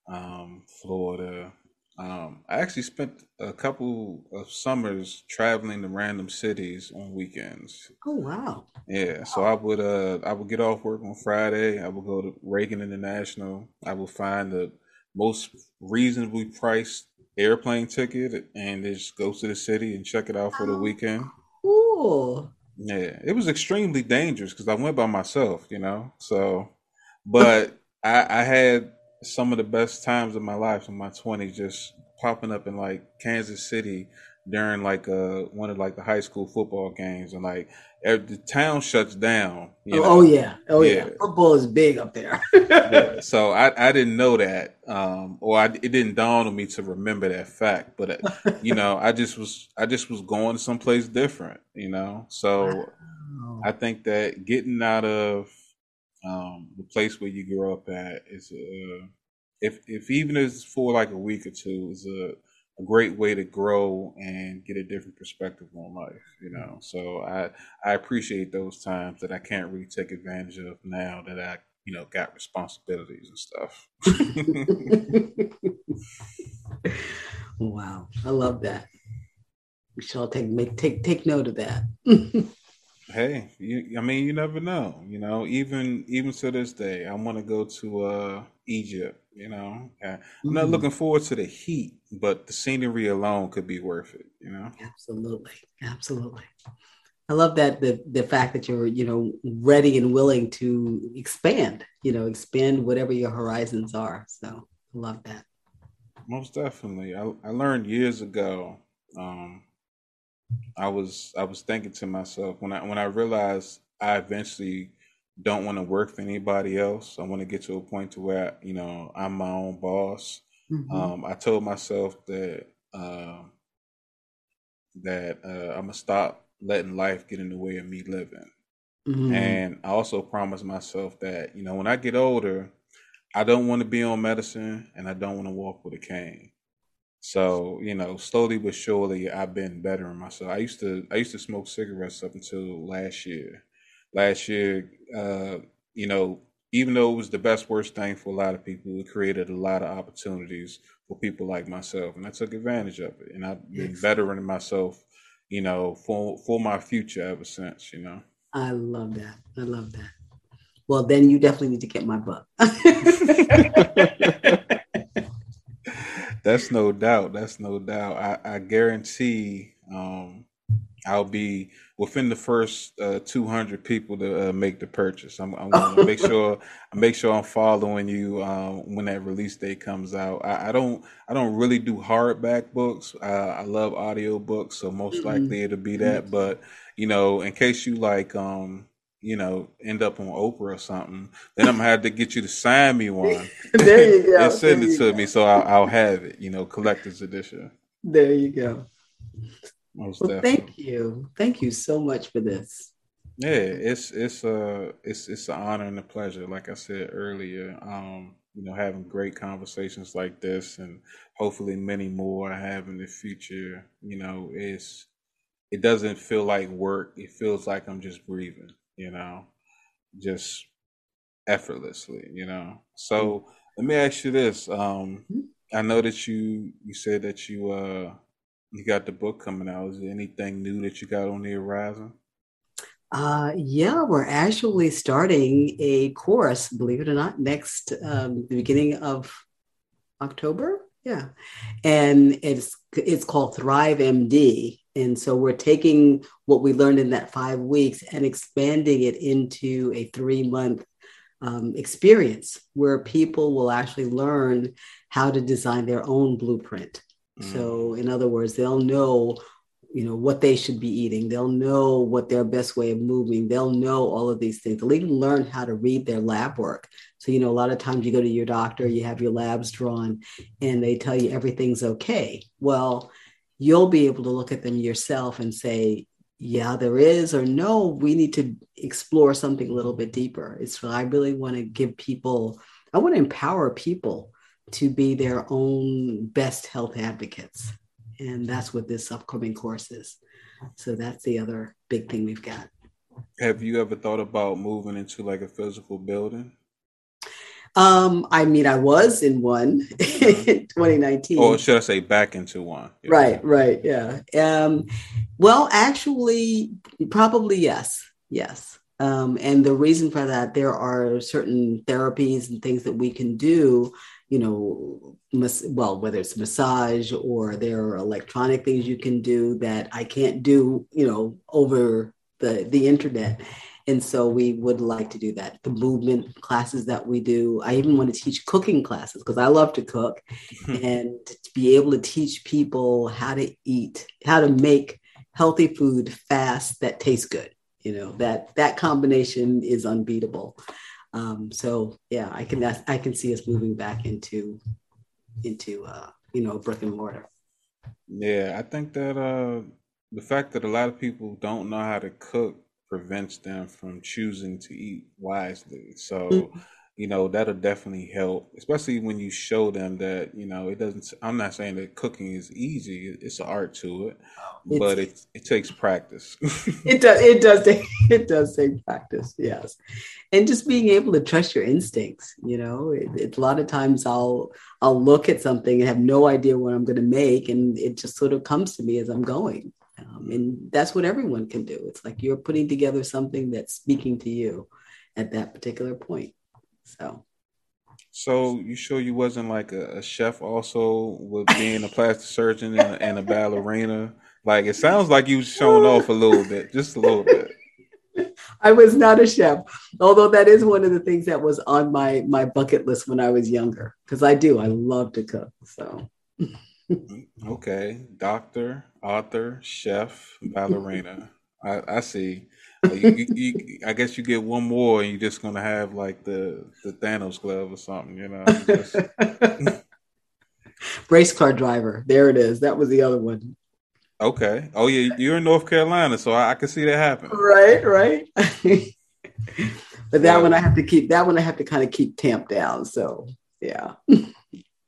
um, Florida. Um, I actually spent a couple of summers traveling to random cities on weekends. oh wow. Yeah, so I would uh I would get off work on Friday. I would go to Reagan International. I would find the most reasonably priced airplane ticket and just go to the city and check it out for the oh, weekend. Cool. Yeah, it was extremely dangerous because I went by myself, you know. So, but I, I had some of the best times of my life in my twenties, just popping up in like Kansas City during like uh one of like the high school football games, and like the town shuts down. You Oh, know? oh, yeah. Oh yeah. Yeah. Football is big up there. Yeah, so I, I didn't know that, um, or I, it didn't dawn on me to remember that fact. But uh, you know, I just was I just was going to someplace different, you know. So Wow. I think that getting out of um, the place where you grew up at is a, if if even if it's for like a week or two is a, a great way to grow and get a different perspective on life, you mm. know. So I I appreciate those times that I can't really take advantage of now that I you know got responsibilities and stuff. wow. I love that. We shall take make take take note of that. Hey, you, I mean, you never know. You know, even even to this day, I want to go to uh, Egypt. You know, I'm not Mhm. looking forward to the heat, but the scenery alone could be worth it. You know, Absolutely. Absolutely. I love that the the fact that you're, you know, ready and willing to expand, you know, expand whatever your horizons are. So I love that. most definitely. I I learned years ago. Um, I was I was thinking to myself when I when I realized I eventually don't want to work for anybody else. I want to get to a point to where you know I'm my own boss. Mhm. Um, I told myself that uh, that uh, I'm gonna stop letting life get in the way of me living, Mhm. and I also promised myself that you know when I get older, I don't want to be on medicine and I don't want to walk with a cane. So you know, slowly but surely, I've been bettering myself. I used to I used to smoke cigarettes up until last year. Last year, uh, you know, even though it was the best worst thing for a lot of people, it created a lot of opportunities for people like myself, and I took advantage of it. And I've been Yes. bettering myself, you know, for for my future ever since. You know. I love that. I love that. Well, then you definitely need to get my book. That's no doubt. That's no doubt. I, I guarantee um, I'll be within the first uh, 200 people to uh, make the purchase. I'm, I'm going to make sure I make sure I'm following you um, when that release date comes out. I, I don't I don't really do hardback books. Uh, I love audio books, so most Mhm. likely it'll be that. But you know, in case you like, um, you know, end up on Oprah or something, then I'm gonna have to get you to sign me one there you go. and send There it to go. me so I'll, I'll have it. You know, collector's edition. There you go. Most Well, definitely. thank you. Thank you so much for this. Yeah, it's it's uh it's it's an honor and a pleasure. Like I said earlier, um, you know, having great conversations like this, and hopefully many more I have in the future. You know, it's it doesn't feel like work. It feels like I'm just breathing. You know, just effortlessly. You know. So let me ask you this. Um, Mhm. I know that you you said that you uh you got the book coming out. Is there anything new that you got on the horizon? Uh, yeah, we're actually starting a course, believe it or not, next um, the beginning of October. Yeah, and it's it's called Thrive MD, and so we're taking what we learned in that five weeks and expanding it into a three month um, experience where people will actually learn how to design their own blueprint. Mm. So, in other words, they'll know, you know, what they should be eating. They'll know what their best way of moving. They'll know all of these things. They'll even learn how to read their lab work. So, you know, a lot of times you go to your doctor, you have your labs drawn, and they tell you everything's okay. Well, you'll be able to look at them yourself and say, yeah, there is, or no, we need to explore something a little bit deeper. It's I really want to give people, I want to empower people to be their own best health advocates. And that's what this upcoming course is. So that's the other big thing we've got. Have you ever thought about moving into like a physical building? Um, I mean, I was in one in 2019. Or should I say back into one? Yeah. Right, right, yeah. Um, well, actually, probably yes, yes. Um, and the reason for that, there are certain therapies and things that we can do. You know, mas- well, whether it's massage or there are electronic things you can do that I can't do. You know, over the the internet. And so we would like to do that. The movement classes that we do. I even want to teach cooking classes because I love to cook and to be able to teach people how to eat, how to make healthy food fast that tastes good. You know that that combination is unbeatable. Um, so yeah, I can I can see us moving back into into uh, you know brick and mortar. Yeah, I think that uh, the fact that a lot of people don't know how to cook prevents them from choosing to eat wisely. So, Mm-hmm. you know, that'll definitely help, especially when you show them that, you know, it doesn't, I'm not saying that cooking is easy, it's an art to it, It's- but it, it takes practice. It does. It does take. It does take practice. Yes, and just being able to trust your instincts. You know, it, it- a lot of times I'll I'll look at something and have no idea what I'm going to make, and it just sort of comes to me as I'm going. Um, and that's what everyone can do. It's like you're putting together something that's speaking to you at that particular point. So So you sure you wasn't like a, a chef also with being a plastic surgeon and a, and a ballerina? Like it sounds like you was showing off a little bit, just a little bit. I was not a chef, although that is one of the things that was on my my bucket list when I was younger. Because I do, I love to cook. So Okay, doctor, author, chef, ballerina. I, I see. Uh, You, you, you, I guess you get one more, and you're just gonna have like the the Thanos glove or something, you know? Just- race car driver. There it is. That was the other one. okay. Oh yeah, you're in North Carolina, so I, I can see that happen. Right, right. but that Well- one I have to keep. That one I have to kind of keep tamped down. So yeah.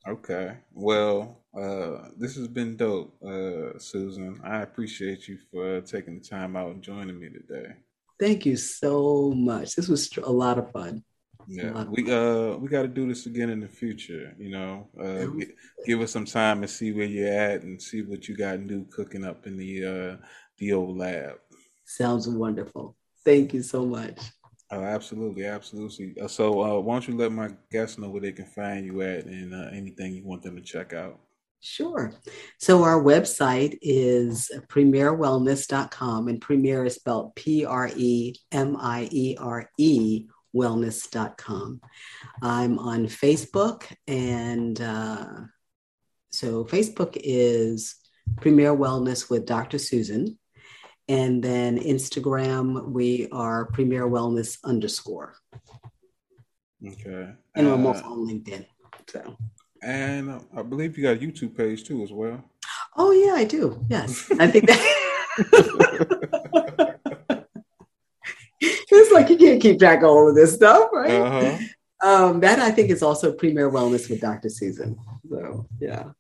Okay. Well, uh, this has been dope, uh, Susan. I appreciate you for taking the time out and joining me today. Thank you so much. This was a lot of fun. Yeah, of we uh we got to do this again in the future. You know, uh, gi- give us some time and see where you're at and see what you got new cooking up in the uh the old lab. Sounds wonderful. Thank you so much. Oh, absolutely, absolutely. Uh, so, uh, why don't you let my guests know where they can find you at and uh, anything you want them to check out? Sure. So our website is premierewellness.com and premier is spelled P R E M I E R E wellness.com. I'm on Facebook and uh, so Facebook is Premiere Wellness with Dr. Susan. And then Instagram, we are Premiere Wellness underscore. Okay. And I'm Uh, also on LinkedIn. So and I believe you got a YouTube page too as well. Oh yeah, I do. Yes, I think that. it's like you can't keep track of all of this stuff, right? Uh-huh. Um, that I think is also Premiere Wellness with Dr. Susan. So yeah.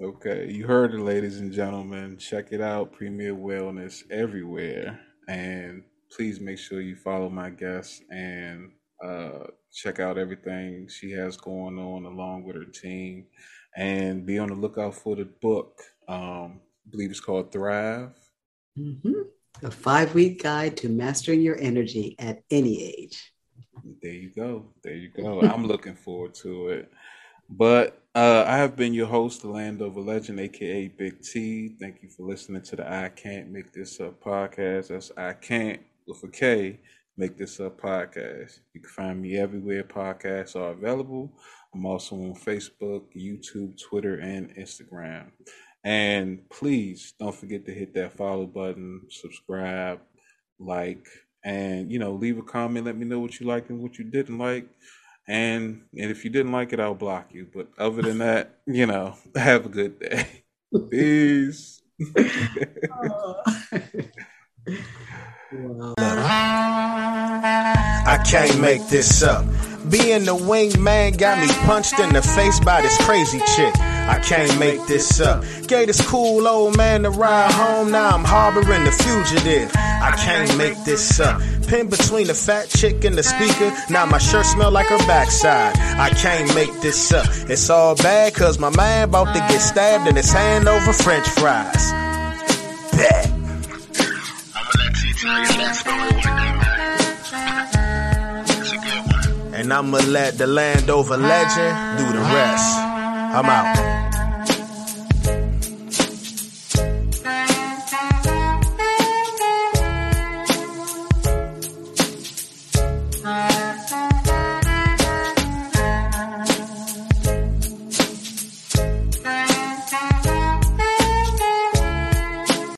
Okay, you heard it, ladies and gentlemen. Check it out, Premiere Wellness everywhere, and please make sure you follow my guests and uh, check out everything she has going on along with her team, and be on the lookout for the book. Um, I believe it's called Thrive. Mm-hmm. A five week guide to mastering your energy at any age. There you go. There you go. I'm looking forward to it. But uh, I have been your host, the Land Landover Legend, aka Big T. Thank you for listening to the I Can't Make This Up podcast. That's I Can't with a K Make This Up podcast. You can find me everywhere podcasts are available. I'm also on Facebook, YouTube, Twitter, and Instagram. And please don't forget to hit that follow button, subscribe, like, and you know leave a comment let me know what you liked and what you didn't like and and if you didn't like it i'll block you but other than that you know have a good day peace I can't make this up. Being the wingman got me punched in the face by this crazy chick. I can't make this up. Gave this cool old man to ride home, now I'm harboring the fugitive. I can't make this up. Pinned between the fat chick and the speaker, now my shirt smell like her backside. I can't make this up. It's all bad cause my man about to get stabbed in his hand over french fries. Bet. And I'ma let the Landover legend do the rest. I'm out.